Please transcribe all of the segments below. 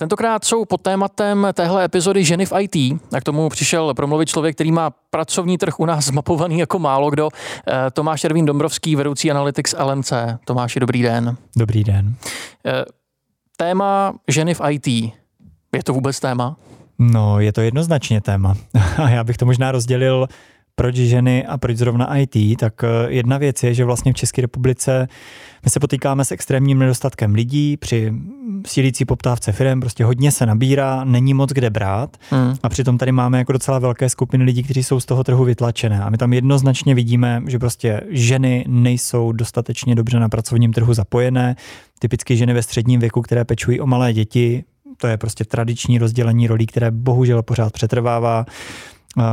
Tentokrát jsou pod tématem téhle epizody ženy v IT. A k tomu přišel promluvit člověk, který má pracovní trh u nás zmapovaný jako málo kdo. Eh, Tomáš Ervín Dombrovský, vedoucí Analytics LMC. Tomáši, dobrý den. Dobrý den. Eh, téma ženy v IT. Je to vůbec téma? No, je to jednoznačně téma. A já bych to možná rozdělil proč ženy a proč zrovna IT, tak eh, jedna věc je, že vlastně v České republice my se potýkáme s extrémním nedostatkem lidí při sílící poptávce firm, prostě hodně se nabírá, není moc kde brát. Hmm. a přitom tady máme jako docela velké skupiny lidí, kteří jsou z toho trhu vytlačené. A my tam jednoznačně vidíme, že prostě ženy nejsou dostatečně dobře na pracovním trhu zapojené, typicky ženy ve středním věku, které pečují o malé děti, to je prostě tradiční rozdělení rolí, které bohužel pořád přetrvává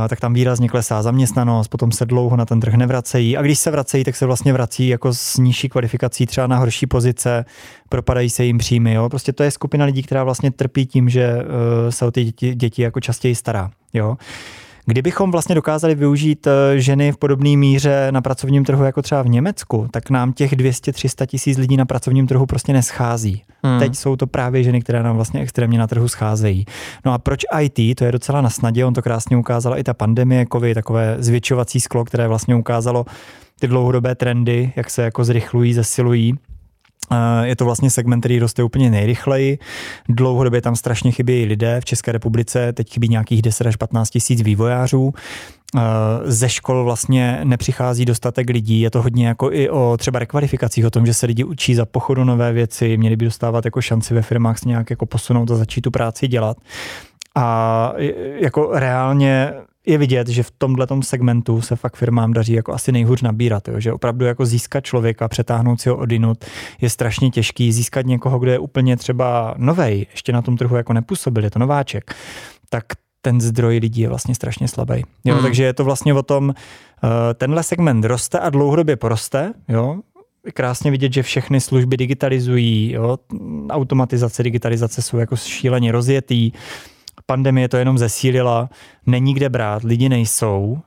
tak tam výrazně klesá zaměstnanost, potom se dlouho na ten trh nevracejí a když se vracejí, tak se vlastně vrací jako s nižší kvalifikací třeba na horší pozice, propadají se jim příjmy. Jo? Prostě to je skupina lidí, která vlastně trpí tím, že uh, se o ty děti, děti jako častěji stará. Jo? Kdybychom vlastně dokázali využít eh, ženy v podobné míře na pracovním trhu jako třeba v Německu, tak nám těch 200-300 tisíc lidí na pracovním trhu prostě neschází. Hmm. Teď jsou to právě ženy, které nám vlastně extrémně na trhu scházejí. No a proč IT? To je docela na snadě, on to krásně ukázala i ta pandemie, COVID, takové zvětšovací sklo, které vlastně ukázalo ty dlouhodobé trendy, jak se jako zrychlují, zesilují. Je to vlastně segment, který roste úplně nejrychleji. Dlouhodobě tam strašně chybějí lidé. V České republice teď chybí nějakých 10 až 15 tisíc vývojářů. Ze škol vlastně nepřichází dostatek lidí. Je to hodně jako i o třeba rekvalifikacích, o tom, že se lidi učí za pochodu nové věci, měli by dostávat jako šanci ve firmách se nějak jako posunout a začít tu práci dělat. A jako reálně je vidět, že v tomhle segmentu se fakt firmám daří jako asi nejhůř nabírat, jo? že opravdu jako získat člověka, přetáhnout si ho odinut je strašně těžký, získat někoho, kdo je úplně třeba novej, ještě na tom trhu jako nepůsobil, je to nováček, tak ten zdroj lidí je vlastně strašně slabý. Jo? Hmm. Takže je to vlastně o tom, eh, tenhle segment roste a dlouhodobě poroste, jo? krásně vidět, že všechny služby digitalizují, jo? automatizace, digitalizace jsou jako šíleně rozjetý, pandemie to jenom zesílila, není kde brát, lidi nejsou,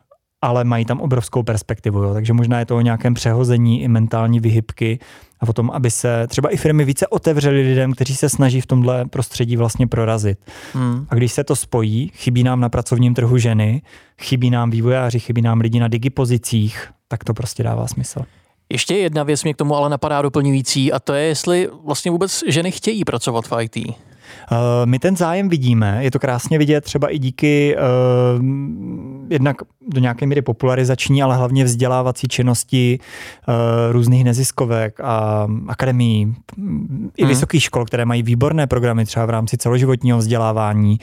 ale mají tam obrovskou perspektivu, jo. takže možná je to o nějakém přehození i mentální vyhybky a o tom, aby se třeba i firmy více otevřely lidem, kteří se snaží v tomhle prostředí vlastně prorazit. Hmm. A když se to spojí, chybí nám na pracovním trhu ženy, chybí nám vývojáři, chybí nám lidi na digipozicích, tak to prostě dává smysl. Ještě jedna věc mě k tomu ale napadá doplňující a to je, jestli vlastně vůbec ženy chtějí pracovat v IT. Uh, my ten zájem vidíme, je to krásně vidět třeba i díky uh, jednak do nějaké míry popularizační, ale hlavně vzdělávací činnosti uh, různých neziskovek a akademií, i hmm. vysokých škol, které mají výborné programy třeba v rámci celoživotního vzdělávání,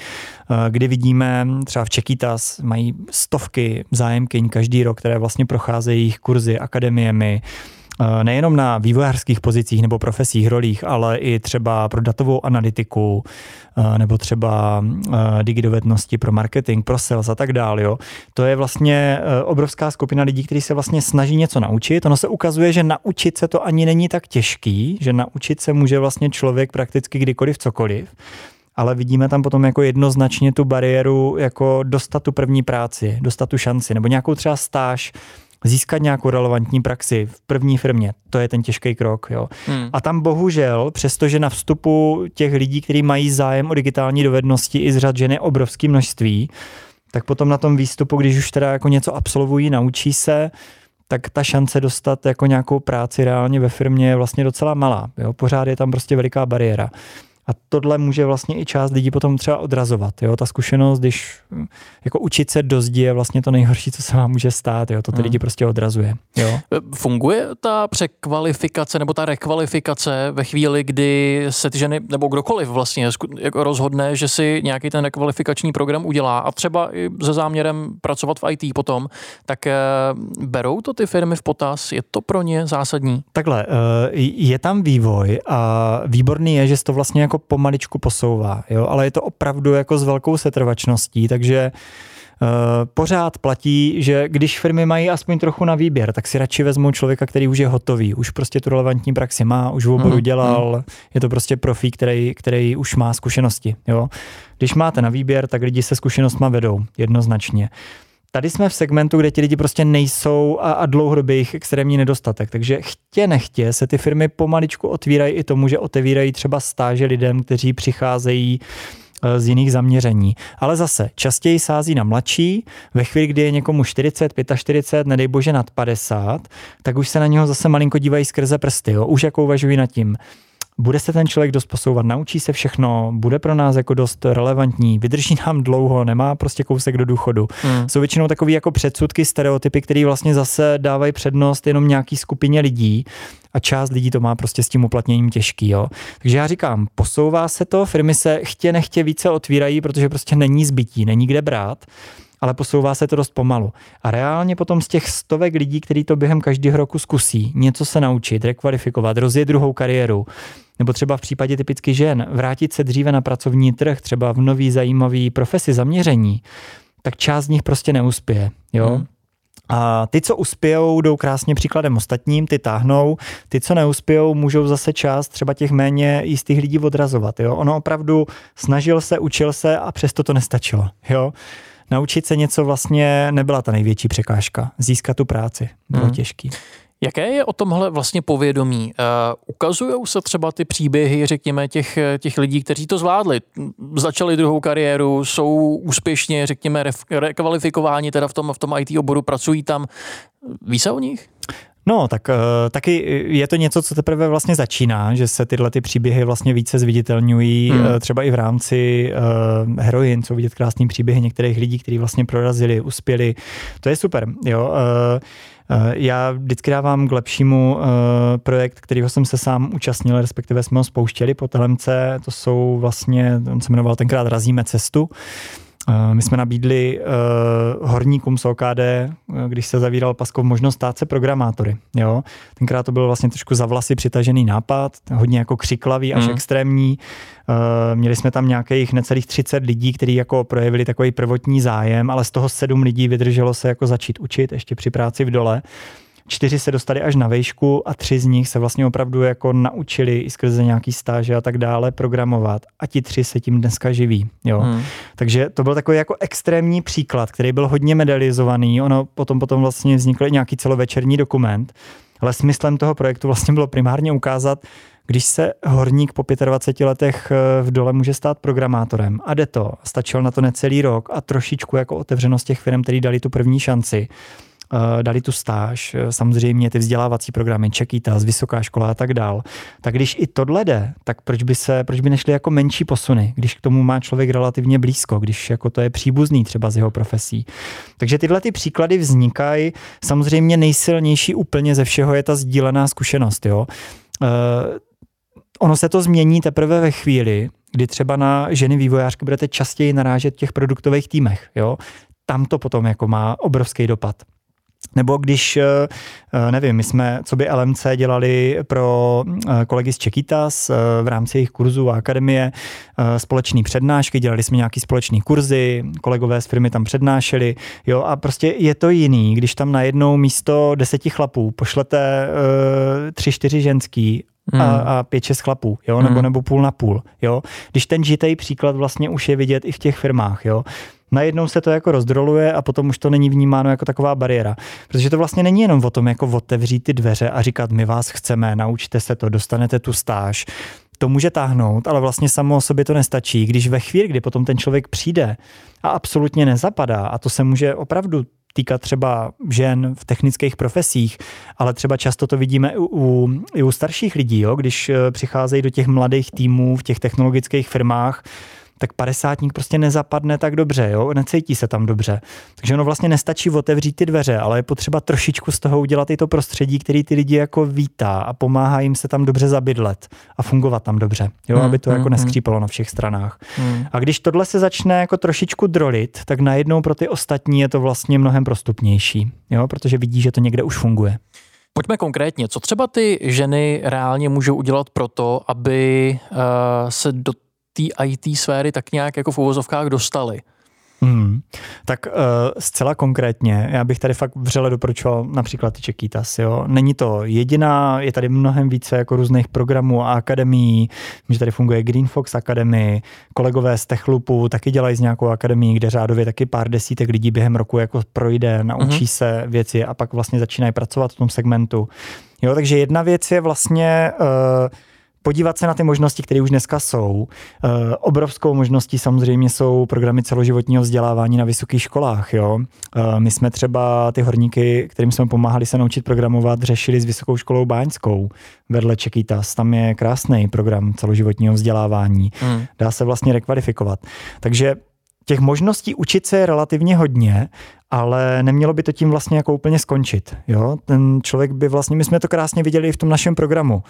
uh, kdy vidíme třeba v Čekitas mají stovky zájemkyň každý rok, které vlastně procházejí jejich kurzy akademiemi, Eh, nejenom na vývojářských pozicích nebo profesích, rolích, ale i třeba pro datovou analytiku eh, nebo třeba eh, digidovednosti pro marketing, pro sales a tak dále. Jo. To je vlastně obrovská skupina lidí, kteří se vlastně snaží něco naučit. Ono se ukazuje, že naučit se to ani není tak těžký, že naučit se může vlastně člověk prakticky kdykoliv cokoliv ale vidíme tam potom jako jednoznačně tu bariéru, jako dostat tu první práci, dostat tu šanci, nebo nějakou třeba stáž, získat nějakou relevantní praxi v první firmě, to je ten těžký krok. Jo. Hmm. A tam bohužel, přestože na vstupu těch lidí, kteří mají zájem o digitální dovednosti i z řad ženy obrovské množství, tak potom na tom výstupu, když už teda jako něco absolvují, naučí se, tak ta šance dostat jako nějakou práci reálně ve firmě je vlastně docela malá. Jo. Pořád je tam prostě veliká bariéra. A tohle může vlastně i část lidí potom třeba odrazovat. Jo? Ta zkušenost, když hm, jako učit se do zdi je vlastně to nejhorší, co se vám může stát. Jo? To ty hmm. lidi prostě odrazuje. Jo? E, funguje ta překvalifikace nebo ta rekvalifikace ve chvíli, kdy se ty ženy nebo kdokoliv vlastně jako rozhodne, že si nějaký ten rekvalifikační program udělá a třeba i se záměrem pracovat v IT potom, tak e, berou to ty firmy v potaz? Je to pro ně zásadní? Takhle, e, je tam vývoj a výborný je, že to vlastně jako pomaličku posouvá, jo? ale je to opravdu jako s velkou setrvačností, takže Uh, pořád platí, že když firmy mají aspoň trochu na výběr, tak si radši vezmou člověka, který už je hotový, už prostě tu relevantní praxi má, už v oboru mm, dělal, mm. je to prostě profík, který, který už má zkušenosti. Jo? Když máte na výběr, tak lidi se zkušenostma vedou, jednoznačně. Tady jsme v segmentu, kde ti lidi prostě nejsou a, a dlouhodobě jich extrémní nedostatek. Takže chtě nechtě se ty firmy pomaličku otvírají i tomu, že otevírají třeba stáže lidem, kteří přicházejí eh, z jiných zaměření. Ale zase častěji sází na mladší, ve chvíli, kdy je někomu 40, 45, nedej bože nad 50, tak už se na něho zase malinko dívají skrze prsty. Jo? Už jako uvažují nad tím, bude se ten člověk dost posouvat, naučí se všechno, bude pro nás jako dost relevantní, vydrží nám dlouho, nemá prostě kousek do důchodu. Hmm. Jsou většinou takový jako předsudky, stereotypy, které vlastně zase dávají přednost jenom nějaký skupině lidí a část lidí to má prostě s tím uplatněním těžký. Jo. Takže já říkám, posouvá se to, firmy se chtě nechtě více otvírají, protože prostě není zbytí, není kde brát ale posouvá se to dost pomalu. A reálně potom z těch stovek lidí, kteří to během každého roku zkusí, něco se naučit, rekvalifikovat, rozjet druhou kariéru, nebo třeba v případě typicky žen, vrátit se dříve na pracovní trh, třeba v nový zajímavý profesi zaměření, tak část z nich prostě neuspěje. Jo? Hmm. A ty, co uspějou, jdou krásně příkladem ostatním, ty táhnou, ty, co neuspějou, můžou zase část třeba těch méně jistých lidí odrazovat. Jo? Ono opravdu snažil se, učil se a přesto to nestačilo. Jo? Naučit se něco vlastně nebyla ta největší překážka. Získat tu práci bylo hmm. těžký. Jaké je o tomhle vlastně povědomí? Uh, Ukazují se třeba ty příběhy, řekněme, těch, těch lidí, kteří to zvládli, začali druhou kariéru, jsou úspěšně, řekněme, rekvalifikováni teda v tom, v tom IT oboru, pracují tam. Ví se o nich? No, tak uh, taky je to něco, co teprve vlastně začíná, že se tyhle ty příběhy vlastně více zviditelňují, hmm. uh, třeba i v rámci uh, heroin, jsou vidět krásný příběhy některých lidí, kteří vlastně prorazili, uspěli. To je super, jo. Uh, já vždycky dávám k lepšímu uh, projekt, kterýho jsem se sám účastnil, respektive jsme ho spouštěli po TLMC, to jsou vlastně, on se jmenoval tenkrát Razíme cestu. Uh, my jsme nabídli uh, horníkům z OKD, když se zavíral Paskov, možnost stát se programátory. Jo? Tenkrát to byl vlastně trošku za vlasy přitažený nápad, hodně jako křiklavý až mm. extrémní. Uh, měli jsme tam nějakých necelých 30 lidí, kteří jako projevili takový prvotní zájem, ale z toho sedm lidí vydrželo se jako začít učit ještě při práci v dole čtyři se dostali až na vejšku a tři z nich se vlastně opravdu jako naučili i skrze nějaký stáže a tak dále programovat a ti tři se tím dneska živí. Jo. Hmm. Takže to byl takový jako extrémní příklad, který byl hodně medializovaný. Ono potom potom vlastně vznikl nějaký celovečerní dokument, ale smyslem toho projektu vlastně bylo primárně ukázat, když se horník po 25 letech eh, v dole může stát programátorem a jde to, stačil na to necelý rok a trošičku jako otevřenost těch firm, který dali tu první šanci, dali tu stáž, eh, samozřejmě ty vzdělávací programy, Čekýta, z vysoká škola a tak dál. Tak když i tohle jde, tak proč by, se, proč by nešly jako menší posuny, když k tomu má člověk relativně blízko, když jako to je příbuzný třeba z jeho profesí. Takže tyhle ty příklady vznikají. Samozřejmě nejsilnější úplně ze všeho je ta sdílená zkušenost. Jo? Uh, ono se to změní teprve ve chvíli, kdy třeba na ženy vývojářky budete častěji narážet v těch produktových týmech. Jo? Tam to potom jako má obrovský dopad. Nebo když, eh, eh, nevím, my jsme, co by LMC dělali pro eh, kolegy z Čekitas v rámci jejich kurzů a akademie, společný přednášky, dělali jsme nějaký společný kurzy, kolegové z firmy tam přednášeli, jo, a prostě je to jiný, když tam najednou místo deseti chlapů pošlete tři, čtyři ženský a, hmm. a pět, šest chlapů, jo, nebo, hmm. nebo půl na půl, jo. Když ten žitej příklad vlastně už je vidět i v těch firmách, jo najednou se to jako rozdroluje a potom už to není vnímáno jako taková bariéra. Protože to vlastně není jenom o tom, jako otevřít ty dveře a říkat, my vás chceme, naučte se to, dostanete tu stáž. To může táhnout, ale vlastně samo o sobě to nestačí. Když ve chvíli, kdy potom ten člověk přijde a absolutně nezapadá, a to se může opravdu týkat třeba žen v technických profesích, ale třeba často to vidíme i u, i u starších lidí, jo? když eh, přicházejí do těch mladých týmů v těch technologických firmách, tak padesátník prostě nezapadne tak dobře, jo? necítí se tam dobře. Takže ono vlastně nestačí otevřít ty dveře, ale je potřeba trošičku z toho udělat i to prostředí, který ty lidi jako vítá a pomáhá jim se tam dobře zabydlet a fungovat tam dobře, jo? Hmm, aby to jako hmm, jako neskřípalo na všech stranách. Hmm. A když tohle se začne jako trošičku drolit, tak najednou pro ty ostatní je to vlastně mnohem prostupnější, jo? protože vidí, že to někde už funguje. Pojďme konkrétně, co třeba ty ženy reálně můžou udělat pro to, aby uh, se do té IT sféry tak nějak jako v uvozovkách dostali? Hmm. Tak uh, zcela konkrétně, já bych tady fakt vřele doporučoval například ty Čekýtas. Jo? Není to jediná, je tady mnohem více jako různých programů a akademií, že tady funguje Green Fox Academy, kolegové z Techlupu taky dělají z nějakou akademii, kde řádově taky pár desítek lidí během roku jako projde, naučí uh-huh. se věci a pak vlastně začínají pracovat v tom segmentu. Jo, takže jedna věc je vlastně uh, podívat se na ty možnosti, které už dneska jsou. E, obrovskou možností samozřejmě jsou programy celoživotního vzdělávání na vysokých školách. Jo? E, my jsme třeba ty horníky, kterým jsme pomáhali se naučit programovat, řešili s Vysokou školou Báňskou vedle Čekýtas. Tam je krásný program celoživotního vzdělávání. Hmm. Dá se vlastně rekvalifikovat. Takže těch možností učit se je relativně hodně ale nemělo by to tím vlastně jako úplně skončit. Jo? Ten člověk by vlastně, my jsme to krásně viděli i v tom našem programu.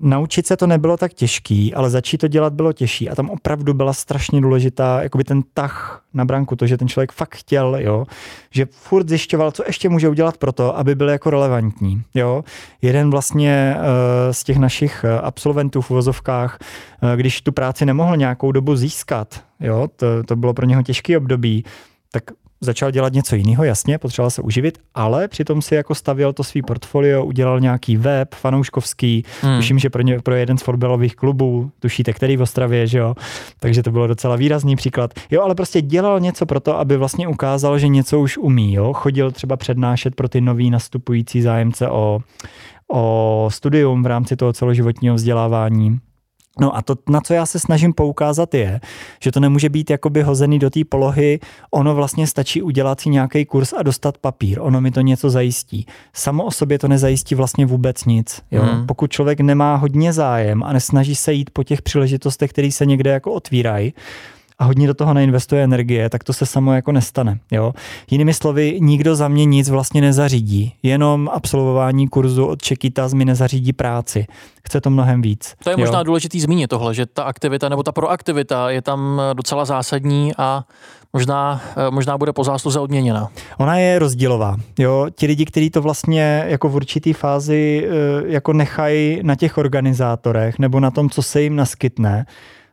Naučit se to nebylo tak těžký, ale začít to dělat bylo těžší a tam opravdu byla strašně důležitá jakoby ten tah na branku, to, že ten člověk fakt chtěl, jo? že furt zjišťoval, co ještě může udělat pro to, aby byl jako relevantní. Jo? Jeden vlastně uh, z těch našich eh, absolventů v uvozovkách, uh, když tu práci nemohl nějakou dobu získat, jo? To, to bylo pro něho těžký období, tak začal dělat něco jiného, jasně, potřeboval se uživit, ale přitom si jako stavěl to svý portfolio, udělal nějaký web fanouškovský, hmm. tuším, že pro, ně, pro jeden z fotbalových klubů, tušíte, který v Ostravě, že jo, takže to bylo docela výrazný příklad. Jo, ale prostě dělal něco pro to, aby vlastně ukázal, že něco už umí, jo, chodil třeba přednášet pro ty nový nastupující zájemce o, o studium v rámci toho celoživotního vzdělávání. No a to, na co já se snažím poukázat, je, že to nemůže být jakoby hozený do té polohy, ono vlastně stačí udělat si nějaký kurz a dostat papír, ono mi to něco zajistí. Samo o sobě to nezajistí vlastně vůbec nic. Jo? Hmm. Pokud člověk nemá hodně zájem a nesnaží se jít po těch příležitostech, které se někde jako otvírají, a hodně do toho neinvestuje energie, tak to se samo jako nestane. Jo? Jinými slovy, nikdo za mě nic vlastně nezařídí. Jenom absolvování kurzu od Čekýtas mi nezařídí práci. Chce to mnohem víc. To je jo? možná důležitý zmínit tohle, že ta aktivita nebo ta proaktivita je tam docela zásadní a možná, možná bude po zásluze odměněna. Ona je rozdílová. Jo? Ti lidi, kteří to vlastně jako v určitý fázi eh, jako nechají na těch organizátorech nebo na tom, co se jim naskytne,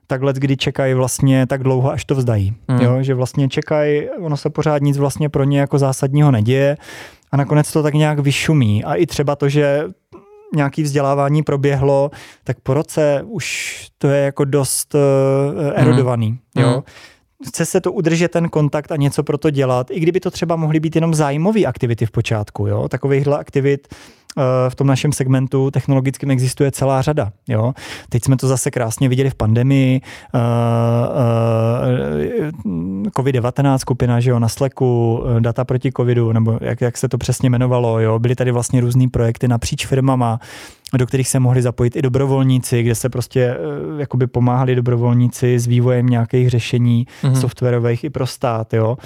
takhle, kdy čekají vlastně tak dlouho, až to vzdají. Mm. Jo, že vlastně čekají, ono se pořád nic vlastně pro ně jako zásadního neděje a nakonec to tak nějak vyšumí. A i třeba to, že nějaký vzdělávání proběhlo, tak po roce už to je jako dost uh, erodovaný. Mm. Jo. Mm chce se to udržet ten kontakt a něco pro to dělat, i kdyby to třeba mohly být jenom zájmové aktivity v počátku, jo, takovýchhle aktivit v tom našem segmentu technologickém existuje celá řada. Jo? Teď jsme to zase krásně viděli v pandemii, uh, uh, COVID-19 skupina, že jo, na Slacku, data proti covidu, nebo jak, jak se to přesně jmenovalo, jo? byly tady vlastně různé projekty napříč firmama, do kterých se mohli zapojit i dobrovolníci, kde se prostě uh, jakoby pomáhali dobrovolníci s vývojem nějakých řešení mm-hmm. softwarových i pro stát. Jo?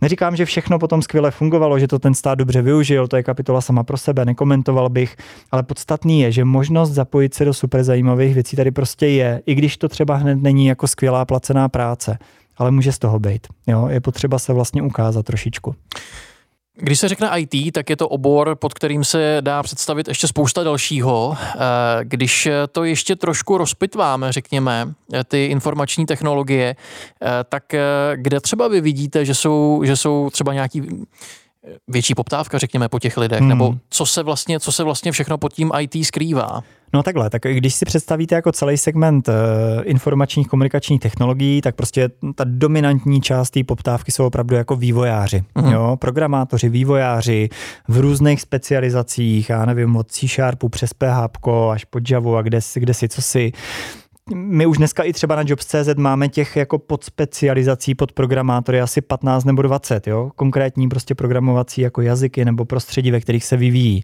Neříkám, že všechno potom skvěle fungovalo, že to ten stát dobře využil, to je kapitola sama pro sebe, nekomentoval bych, ale podstatný je, že možnost zapojit se do super zajímavých věcí tady prostě je, i když to třeba hned není jako skvělá placená práce, ale může z toho být. Jo? Je potřeba se vlastně ukázat trošičku. Když se řekne IT, tak je to obor, pod kterým se dá představit ještě spousta dalšího. Eh, když to ještě trošku rozpitváme, řekněme, eh, ty informační technologie, eh, tak kde třeba vy vidíte, že jsou, že jsou třeba nějaký větší poptávka, řekněme, po těch lidech, hmm. nebo co se vlastně, co se vlastně všechno pod tím IT skrývá? No takhle, tak když si představíte jako celý segment uh, informačních komunikačních technologií, tak prostě ta dominantní část té poptávky jsou opravdu jako vývojáři. Mm. Jo? Programátoři, vývojáři v různých specializacích, já nevím, od C Sharpu přes PHP až po Java a kde, kde si, co si my už dneska i třeba na Jobs.cz máme těch jako podspecializací pod programátory asi 15 nebo 20, jo? konkrétní prostě programovací jako jazyky nebo prostředí, ve kterých se vyvíjí.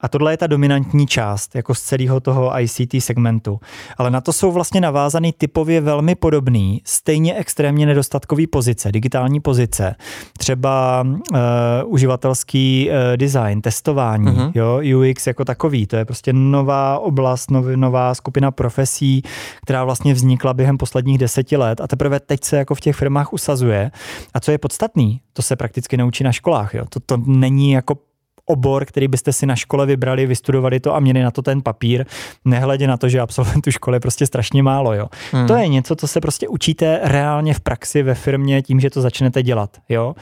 A tohle je ta dominantní část jako z celého toho ICT segmentu. Ale na to jsou vlastně navázaný typově velmi podobný, stejně extrémně nedostatkový pozice, digitální pozice, třeba uh, uživatelský uh, design, testování, uh-huh. jo, UX jako takový. To je prostě nová oblast, nov, nová skupina profesí, která vlastně vznikla během posledních deseti let a teprve teď se jako v těch firmách usazuje. A co je podstatný, to se prakticky naučí na školách. Jo. To, to není jako obor, který byste si na škole vybrali, vystudovali to a měli na to ten papír, nehledě na to, že absolventů školy je prostě strašně málo. Jo. Hmm. To je něco, co se prostě učíte reálně v praxi ve firmě tím, že to začnete dělat. Jo.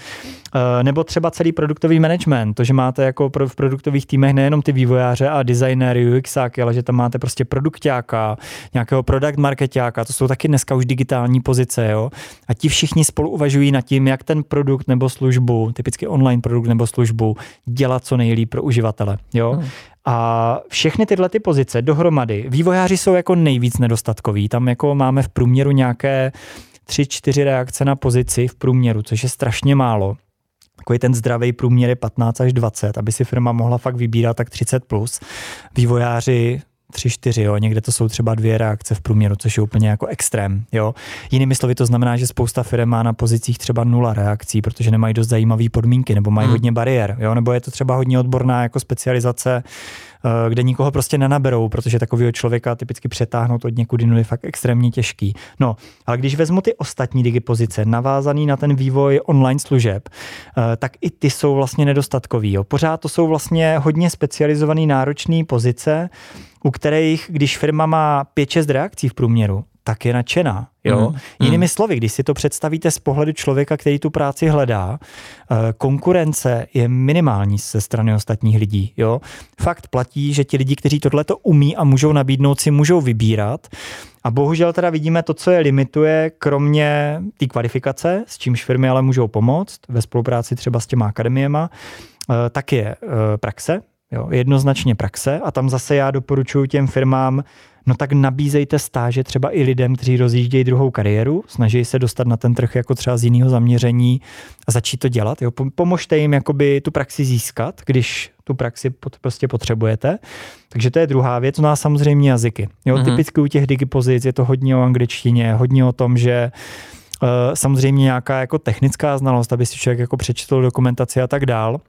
E, nebo třeba celý produktový management, to, že máte jako v produktových týmech nejenom ty vývojáře a designéry, UXáky, ale že tam máte prostě produktáka, nějakého product marketáka, to jsou taky dneska už digitální pozice. Jo. A ti všichni spolu uvažují nad tím, jak ten produkt nebo službu, typicky online produkt nebo službu, dělat co nejlíp pro uživatele. Jo? Hmm. A všechny tyhle ty pozice dohromady, vývojáři jsou jako nejvíc nedostatkoví. Tam jako máme v průměru nějaké tři, čtyři reakce na pozici v průměru, což je strašně málo. Takový ten zdravý průměr je 15 až 20, aby si firma mohla fakt vybírat tak 30 plus. Vývojáři tři, čtyři, jo. někde to jsou třeba dvě reakce v průměru, což je úplně jako extrém. Jo. Jinými slovy to znamená, že spousta firm má na pozicích třeba nula reakcí, protože nemají dost zajímavé podmínky nebo mají hmm. hodně bariér, jo. nebo je to třeba hodně odborná jako specializace, kde nikoho prostě nenaberou, protože takového člověka typicky přetáhnout od někud je fakt extrémně těžký. No, ale když vezmu ty ostatní digipozice, navázaný na ten vývoj online služeb, eh, tak i ty jsou vlastně nedostatkový. Jo. Pořád to jsou vlastně hodně specializované náročné pozice, u kterých, když firma má 5-6 reakcí v průměru, tak je nadšená. Jo? Mm, Jinými mm. slovy, když si to představíte z pohledu člověka, který tu práci hledá, eh, konkurence je minimální ze strany ostatních lidí. Jo? Fakt platí, že ti lidi, kteří tohle to umí a můžou nabídnout, si můžou vybírat. A bohužel teda vidíme to, co je limituje, kromě té kvalifikace, s čímž firmy ale můžou pomoct ve spolupráci třeba s těma akademiema, eh, tak je eh, praxe, Jo, jednoznačně praxe a tam zase já doporučuji těm firmám, no tak nabízejte stáže třeba i lidem, kteří rozjíždějí druhou kariéru, snaží se dostat na ten trh jako třeba z jiného zaměření a začít to dělat. Jo. Pomožte jim jakoby tu praxi získat, když tu praxi pod, prostě potřebujete. Takže to je druhá věc. No a samozřejmě jazyky. Jo, mm-hmm. Typicky u těch digipozic je to hodně o angličtině, hodně o tom, že uh, samozřejmě nějaká jako technická znalost, aby si člověk jako přečetl dokumentaci a tak dál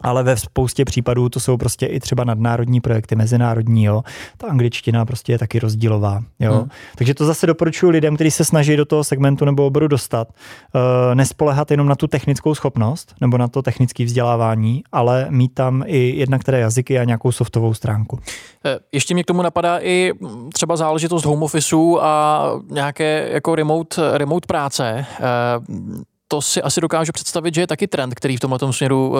ale ve spoustě případů to jsou prostě i třeba nadnárodní projekty, mezinárodní, jo. Ta angličtina prostě je taky rozdílová, jo. Hmm. Takže to zase doporučuji lidem, kteří se snaží do toho segmentu nebo oboru dostat, uh, nespolehat jenom na tu technickou schopnost nebo na to technické vzdělávání, ale mít tam i jednak které jazyky a nějakou softovou stránku. Eh, ještě mě k tomu napadá i třeba záležitost home officeu a nějaké jako remote, remote práce. Uh, to si asi dokážu představit, že je taky trend, který v tomhle směru uh,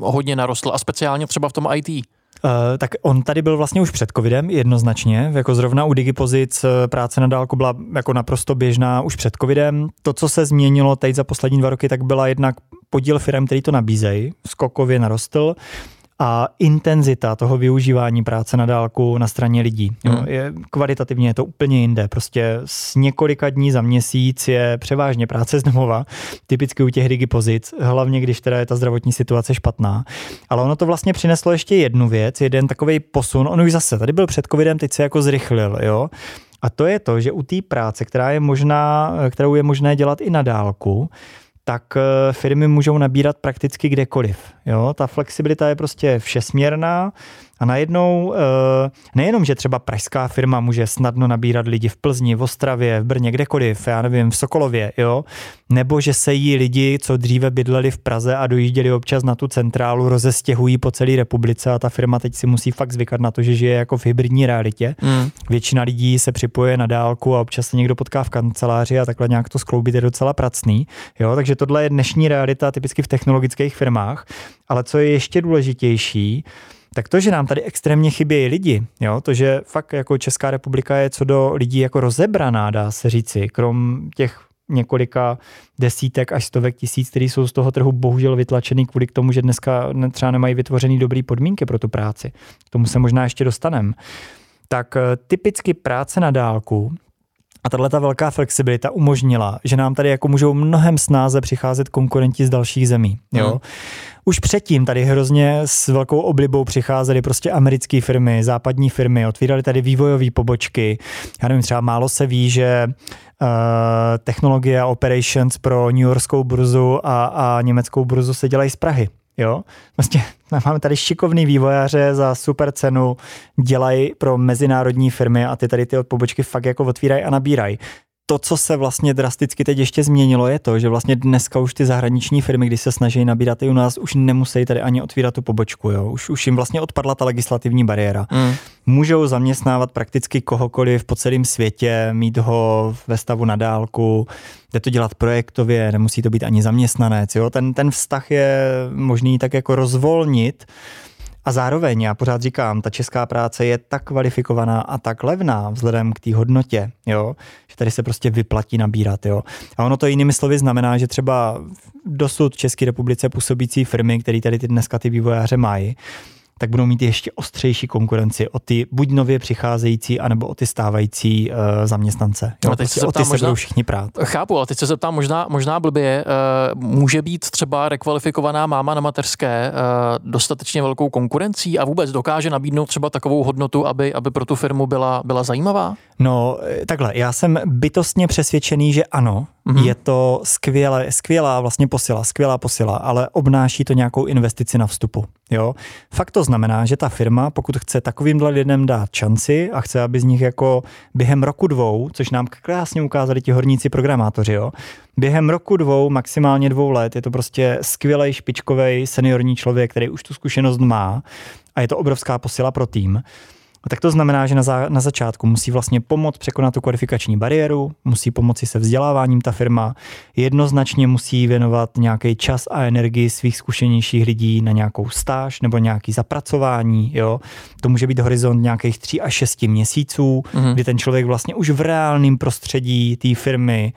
hodně narostl a speciálně třeba v tom IT. Uh, eh, tak on tady byl vlastně už před covidem jednoznačně, jako zrovna u Digipozic eh, práce na dálku byla jako naprosto běžná už před covidem. To, co se změnilo teď za poslední dva roky, tak byla jednak podíl firm, který to nabízejí, skokově narostl a intenzita toho využívání práce na dálku na straně lidí. Jo, hmm. je, kvalitativně je to úplně jinde. Prostě z několika dní za měsíc je převážně práce z domova, typicky u těch digipozic, hlavně když teda je ta zdravotní situace špatná. Ale ono to vlastně přineslo ještě jednu věc, jeden takový posun. On už zase, tady byl před covidem, teď se jako zrychlil, jo. A to je to, že u té práce, která je možná, kterou je možné dělat i na dálku, tak eh, firmy můžou nabírat prakticky kdekoliv. Jo? Ta flexibilita je prostě všesměrná a najednou eh, nejenom, že třeba pražská firma může snadno nabírat lidi v Plzni, v Ostravě, v Brně, kdekoliv, já nevím, v Sokolově, jo, nebo že se jí lidi, co dříve bydleli v Praze a dojížděli občas na tu centrálu, rozestěhují po celé republice a ta firma teď si musí fakt zvykat na to, že žije jako v hybridní realitě. Mm. Většina lidí se připoje na dálku a občas se někdo potká v kanceláři a takhle nějak to skloubit je docela pracný. Jo, takže tohle je dnešní realita typicky v technologických firmách. Ale co je ještě důležitější, tak to, že nám tady extrémně chybějí lidi, jo, to, že fakt jako Česká republika je co do lidí jako rozebraná, dá se říci, krom těch několika desítek až stovek tisíc, kteří jsou z toho trhu bohužel vytlačený kvůli k tomu, že dneska třeba nemají vytvořený dobrý podmínky pro tu práci. K tomu se možná ještě dostaneme. Tak eh, typicky práce na dálku a tahle ta velká flexibilita umožnila, že nám tady jako můžou mnohem snáze přicházet konkurenti z dalších zemí. Jo? Hmm. Už předtím tady hrozně s velkou oblibou přicházely prostě americké firmy, západní firmy, otvíraly tady vývojové pobočky. Já nevím, třeba málo se ví, že uh, technologie a operations pro New Yorkskou burzu a, a německou burzu se dělají z Prahy. Jo? Vlastně máme tady šikovný vývojáře za super cenu, dělají pro mezinárodní firmy a ty tady ty pobočky fakt jako otvírají a nabírají. To, co se vlastně drasticky teď ještě změnilo, je to, že vlastně dneska už ty zahraniční firmy, když se snaží nabírat i u nás, už nemusí tady ani otvírat tu pobočku. Jo? Už, už jim vlastně odpadla ta legislativní bariéra. Mm. Můžou zaměstnávat prakticky kohokoliv po celém světě, mít ho ve stavu na dálku, jde to dělat projektově, nemusí to být ani zaměstnanec. Jo? Ten, ten vztah je možný tak jako rozvolnit a zároveň, já pořád říkám, ta česká práce je tak kvalifikovaná a tak levná vzhledem k té hodnotě, jo, že tady se prostě vyplatí nabírat. Jo. A ono to jinými slovy znamená, že třeba dosud v České republice působící firmy, které tady ty dneska ty vývojáře mají, tak budou mít ještě ostřejší konkurenci o ty buď nově přicházející, anebo o ty stávající uh, zaměstnance. Jo, teď prostě se o ty se možná, budou všichni prát. Chápu, ale teď se zeptám možná, možná blbě, uh, může být třeba rekvalifikovaná máma na mateřské uh, dostatečně velkou konkurencí a vůbec dokáže nabídnout třeba takovou hodnotu, aby, aby pro tu firmu byla, byla zajímavá? No, takhle, já jsem bytostně přesvědčený, že ano, Mm-hmm. Je to skvělé, skvělá vlastně posila, skvělá posila, ale obnáší to nějakou investici na vstupu. Jo? Fakt to znamená, že ta firma, pokud chce takovýmhle lidem dát šanci a chce, aby z nich jako během roku dvou, což nám krásně ukázali ti horníci programátoři, jo? během roku dvou, maximálně dvou let, je to prostě skvělý špičkový seniorní člověk, který už tu zkušenost má a je to obrovská posila pro tým tak to znamená, že na, za, na začátku musí vlastně pomoct překonat tu kvalifikační bariéru, musí pomoci se vzděláváním ta firma, jednoznačně musí věnovat nějaký čas a energii svých zkušenějších lidí na nějakou stáž nebo nějaký zapracování. Jo? To může být horizont nějakých 3 až 6 měsíců, mm-hmm. kdy ten člověk vlastně už v reálném prostředí té firmy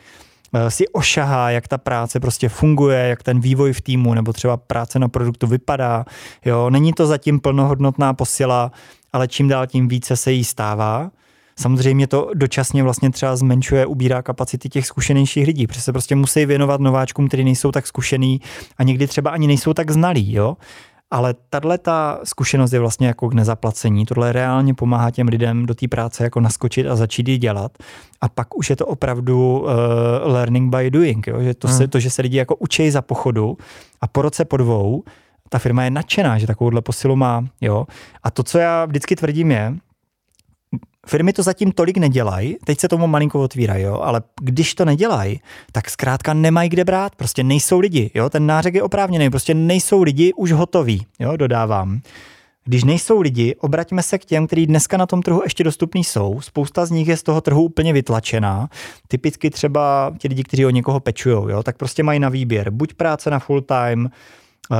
eh, si ošahá, jak ta práce prostě funguje, jak ten vývoj v týmu nebo třeba práce na produktu vypadá. Jo, není to zatím plnohodnotná posila, ale čím dál tím více se jí stává. Samozřejmě to dočasně vlastně třeba zmenšuje, ubírá kapacity těch zkušenějších lidí, protože se prostě musí věnovat nováčkům, kteří nejsou tak zkušený a někdy třeba ani nejsou tak znalí, jo. Ale tahle ta zkušenost je vlastně jako k nezaplacení. Tohle reálně pomáhá těm lidem do té práce jako naskočit a začít ji dělat. A pak už je to opravdu uh, learning by doing. Jo? Že to, hmm. se, to, že se lidi jako učí za pochodu a po roce, po dvou ta firma je nadšená, že takovouhle posilu má. Jo? A to, co já vždycky tvrdím, je, Firmy to zatím tolik nedělají, teď se tomu malinko otvírají, jo, ale když to nedělají, tak zkrátka nemají kde brát, prostě nejsou lidi, jo, ten nářek je oprávněný, prostě nejsou lidi už hotoví, jo, dodávám. Když nejsou lidi, obraťme se k těm, kteří dneska na tom trhu ještě dostupní jsou. Spousta z nich je z toho trhu úplně vytlačená. Typicky třeba ti lidi, kteří o někoho pečují, tak prostě mají na výběr buď práce na full time,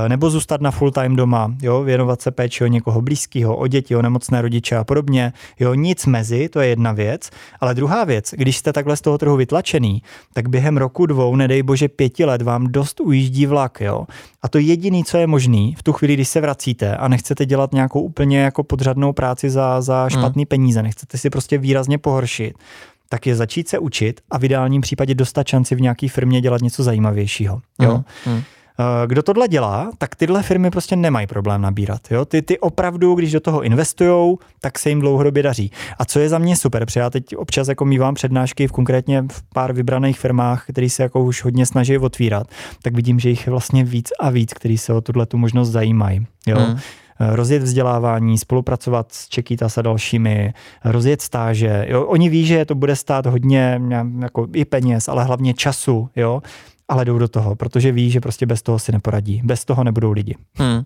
nebo zůstat na full time doma, jo, věnovat se péči o někoho blízkého, o děti, o nemocné rodiče a podobně. Jo, nic mezi, to je jedna věc. Ale druhá věc, když jste takhle z toho trhu vytlačený, tak během roku, dvou, nedej bože pěti let vám dost ujíždí vlak, jo. A to jediné, co je možný v tu chvíli, když se vracíte a nechcete dělat nějakou úplně jako podřadnou práci za, za hmm. špatný hmm. peníze, nechcete si prostě výrazně pohoršit, tak je začít se učit a v ideálním případě dostat šanci v nějaké firmě dělat něco zajímavějšího. Jo? Hmm. Hmm. Eh, kdo tohle dělá, tak tyhle firmy prostě nemají problém nabírat. Jo? Ty, ty opravdu, když do toho investují, tak se jim dlouhodobě daří. A co je za mě super, protože já teď občas jako mývám přednášky v konkrétně v pár vybraných firmách, které se jako už hodně snaží otvírat, tak vidím, že jich je vlastně víc a víc, který se o tuhle tu možnost zajímají. Jo? Hmm rozjet vzdělávání, spolupracovat s Čekýtas a dalšími, rozjet stáže. Jo? Oni ví, že to bude stát hodně jako i peněz, ale hlavně času. Jo? Ale jdou do toho, protože ví, že prostě bez toho si neporadí. Bez toho nebudou lidi. Hmm.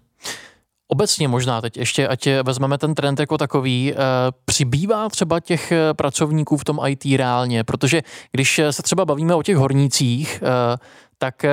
Obecně možná teď ještě, ať vezmeme ten trend jako takový, eh, přibývá třeba těch eh, pracovníků v tom IT reálně, protože když se třeba bavíme o těch hornících, eh, tak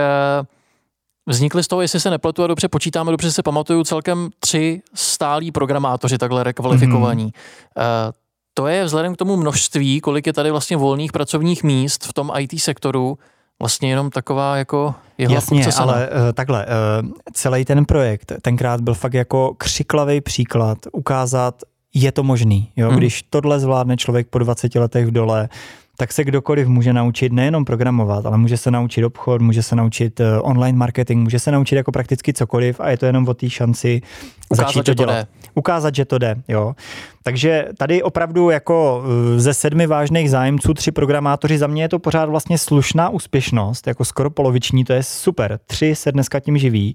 vznikly z toho, jestli se nepletu a dobře počítáme, dobře si pamatuju, celkem tři stálí programátoři takhle rekvalifikovaní. Mm-hmm. To je vzhledem k tomu množství, kolik je tady vlastně volných pracovních míst v tom IT sektoru, vlastně jenom taková jako jeho Jasně, ale uh, takhle, uh, celý ten projekt tenkrát byl fakt jako křiklavý příklad ukázat, je to možný. Jo? Hmm. Když tohle zvládne člověk po 20 letech v dole, tak se kdokoliv může naučit nejenom programovat, ale může se naučit obchod, může se naučit uh, online marketing, může se naučit jako prakticky cokoliv a je to jenom o té šanci Ukázat, začít to dělat. Jde. Ukázat, že to jde. Jo. Takže tady opravdu jako uh, ze sedmi vážných zájemců tři programátoři, za mě je to pořád vlastně slušná úspěšnost, jako skoro poloviční, to je super. Tři se dneska tím živí.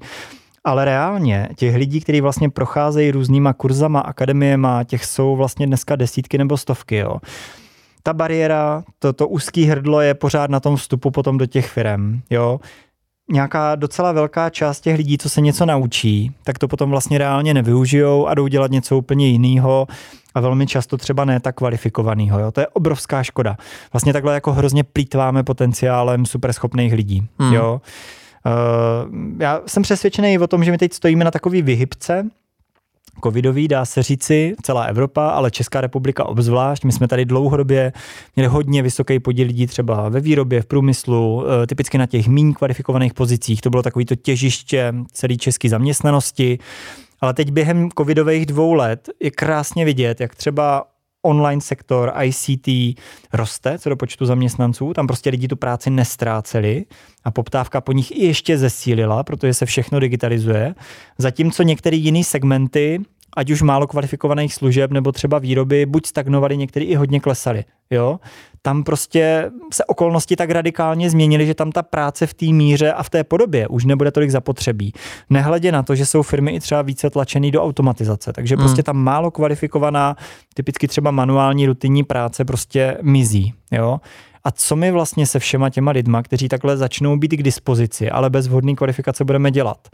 Ale reálně těch lidí, kteří vlastně procházejí různýma kurzama, akademiema, těch jsou vlastně dneska desítky nebo stovky. Jo ta bariéra, to, to úzký hrdlo je pořád na tom vstupu potom do těch firm, jo. Nějaká docela velká část těch lidí, co se něco naučí, tak to potom vlastně reálně nevyužijou a jdou dělat něco úplně jiného a velmi často třeba ne tak kvalifikovaného. Jo? To je obrovská škoda. Vlastně takhle jako hrozně plítváme potenciálem superschopných lidí. Hmm. Jo? Uh, já jsem přesvědčený o tom, že my teď stojíme na takový vyhybce, covidový, dá se říci, celá Evropa, ale Česká republika obzvlášť. My jsme tady dlouhodobě měli hodně vysoký podíl lidí třeba ve výrobě, v průmyslu, eh, typicky na těch méně kvalifikovaných pozicích. To bylo takový to těžiště celé české zaměstnanosti. Ale teď během covidových dvou let je krásně vidět, jak třeba online sektor, ICT roste co do počtu zaměstnanců, tam prostě lidi tu práci nestráceli a poptávka po nich i ještě zesílila, protože se všechno digitalizuje. Zatímco některé jiné segmenty ať už málo kvalifikovaných služeb nebo třeba výroby, buď stagnovaly, některé i hodně klesaly. Jo? Tam prostě se okolnosti tak radikálně změnily, že tam ta práce v té míře a v té podobě už nebude tolik zapotřebí. Nehledě na to, že jsou firmy i třeba více tlačené do automatizace, takže hmm. prostě tam málo kvalifikovaná, typicky třeba manuální rutinní práce prostě mizí. Jo? A co my vlastně se všema těma lidma, kteří takhle začnou být k dispozici, ale bez vhodné kvalifikace budeme dělat?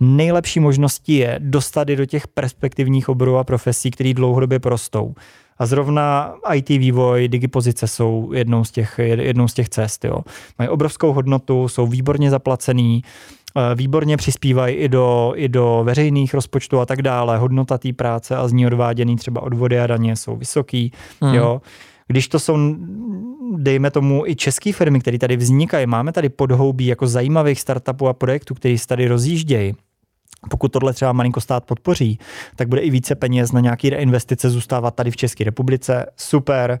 Nejlepší možností je dostat je do těch perspektivních oborů a profesí, které dlouhodobě prostou. A zrovna IT vývoj, digipozice jsou jednou z těch, jednou z těch cest. Jo. Mají obrovskou hodnotu, jsou výborně zaplacený, eh, výborně přispívají i do, i do veřejných rozpočtů a tak dále. Hodnota té práce a z ní odváděný třeba odvody a daně jsou vysoký. Mm. Jo. Když to jsou, dejme tomu, i české firmy, které tady vznikají, máme tady podhoubí jako zajímavých startupů a projektů, které se tady rozjíždějí, pokud tohle třeba malinko stát podpoří, tak bude i více peněz na nějaké reinvestice zůstávat tady v České republice. Super.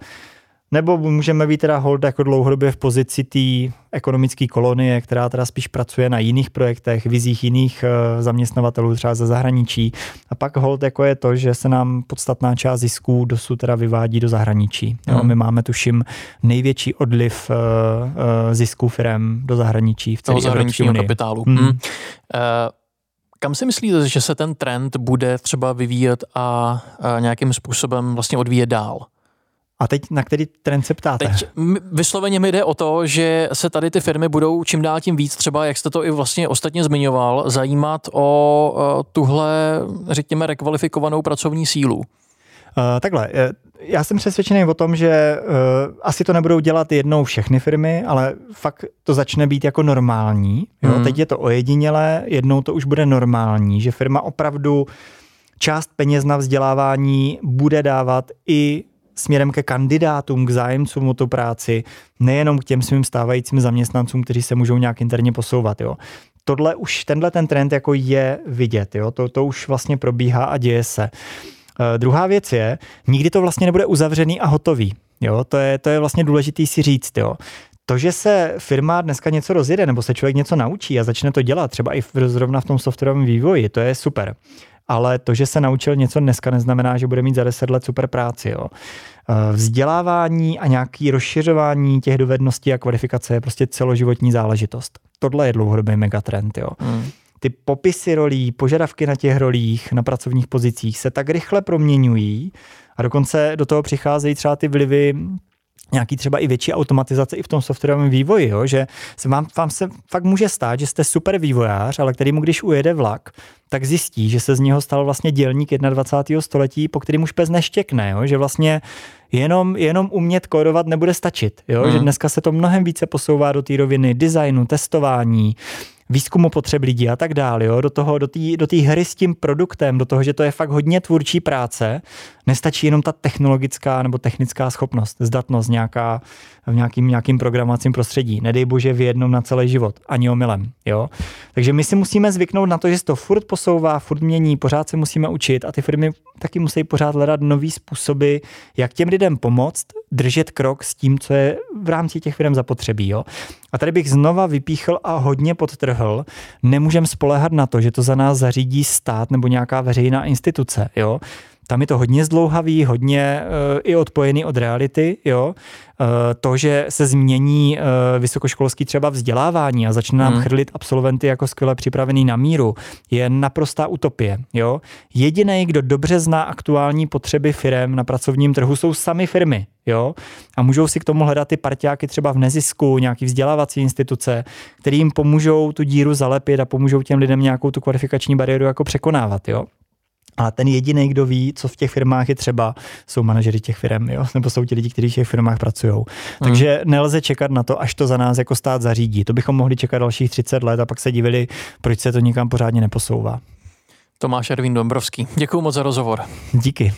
Nebo můžeme být teda hold jako dlouhodobě v pozici té ekonomické kolonie, která teda spíš pracuje na jiných projektech, vizích jiných uh, zaměstnavatelů, třeba ze zahraničí. A pak hold jako je to, že se nám podstatná část zisků dosud teda vyvádí do zahraničí. Jo, my máme tuším největší odliv uh, uh, zisků firm do zahraničí v celé zahraničního kapitálu. Mm. Mm. Uh, kam si myslíte, že se ten trend bude třeba vyvíjet a, a nějakým způsobem vlastně odvíjet dál? A teď na který trend se ptáte? Teď vysloveně mi jde o to, že se tady ty firmy budou čím dál tím víc, třeba jak jste to i vlastně ostatně zmiňoval, zajímat o, tuhle, řekněme, rekvalifikovanou pracovní sílu. Uh, takhle, eh, já jsem přesvědčený o tom, že uh, asi to nebudou dělat jednou všechny firmy, ale fakt to začne být jako normální. Jo? Mm. Teď je to ojedinělé, jednou to už bude normální, že firma opravdu část peněz na vzdělávání bude dávat i směrem ke kandidátům, k zájemcům o tu práci, nejenom k těm svým stávajícím zaměstnancům, kteří se můžou nějak interně posouvat. Jo. Tohle už, tenhle ten trend jako je vidět, jo. To, to už vlastně probíhá a děje se. Uh, druhá věc je, nikdy to vlastně nebude uzavřený a hotový. Jo, to je, to je vlastně důležitý si říct. Jo. To, že se firma dneska něco rozjede, nebo se člověk něco naučí a začne to dělat, třeba i v, zrovna v tom softwarovém vývoji, to je super. Ale to, že se naučil něco dneska, neznamená, že bude mít za deset let super práci. Jo. Eh, vzdělávání a nějaký rozšiřování těch dovedností a kvalifikace je prostě celoživotní záležitost. Tohle je dlouhodobý megatrend. Jo. Hmm ty popisy rolí, požadavky na těch rolích, na pracovních pozicích se tak rychle proměňují a dokonce do toho přicházejí třeba ty vlivy nějaký třeba i větší automatizace i v tom softwarovém vývoji, jo? že se vám, vám se fakt může stát, že jste super vývojář, ale kterýmu když ujede vlak, tak zjistí, že se z něho stal vlastně dělník 21. století, po kterým už pes neštěkne, jo? že vlastně jenom, jenom umět kódovat nebude stačit, jo? Mm. že dneska se to mnohem více posouvá do té roviny designu, testování, výzkumu potřeb lidí a tak dále, jo, do toho, do do hry s tím produktem, do toho, že to je fakt hodně tvůrčí práce, nestačí jenom ta technologická nebo technická schopnost, zdatnost nějaká v nějakým, nějakým programovacím prostředí. Nedej bože v jednom na celý život, ani omylem. Jo? Takže my si musíme zvyknout na to, že se to furt posouvá, furt mění, pořád se musíme učit a ty firmy taky musí pořád hledat nové způsoby, jak těm lidem pomoct, držet krok s tím, co je v rámci těch firm zapotřebí. Jo? A tady bych znova vypíchl a hodně podtrhl, nemůžeme spolehat na to, že to za nás zařídí stát nebo nějaká veřejná instituce. Jo? Tam je to hodně zdlouhavý, hodně uh, i odpojený od reality, jo. Uh, to, že se změní uh, vysokoškolský třeba vzdělávání a začne nám hmm. chrlit absolventy jako skvěle připravený na míru, je naprostá utopie, jo. Jediný, kdo dobře zná aktuální potřeby firm na pracovním trhu, jsou sami firmy, jo. A můžou si k tomu hledat ty parťáky třeba v nezisku, nějaký vzdělávací instituce, který jim pomůžou tu díru zalepit a pomůžou těm lidem nějakou tu kvalifikační bariéru jako překonávat, jo. A ten jediný, kdo ví, co v těch firmách je třeba, jsou manažeři těch firm, jo? nebo jsou ti lidi, kteří v těch firmách pracují. Hmm. Takže nelze čekat na to, až to za nás jako stát zařídí. To bychom mohli čekat dalších 30 let a pak se divili, proč se to nikam pořádně neposouvá. Tomáš Ervín Dombrovský. Děkuji moc za rozhovor. Díky.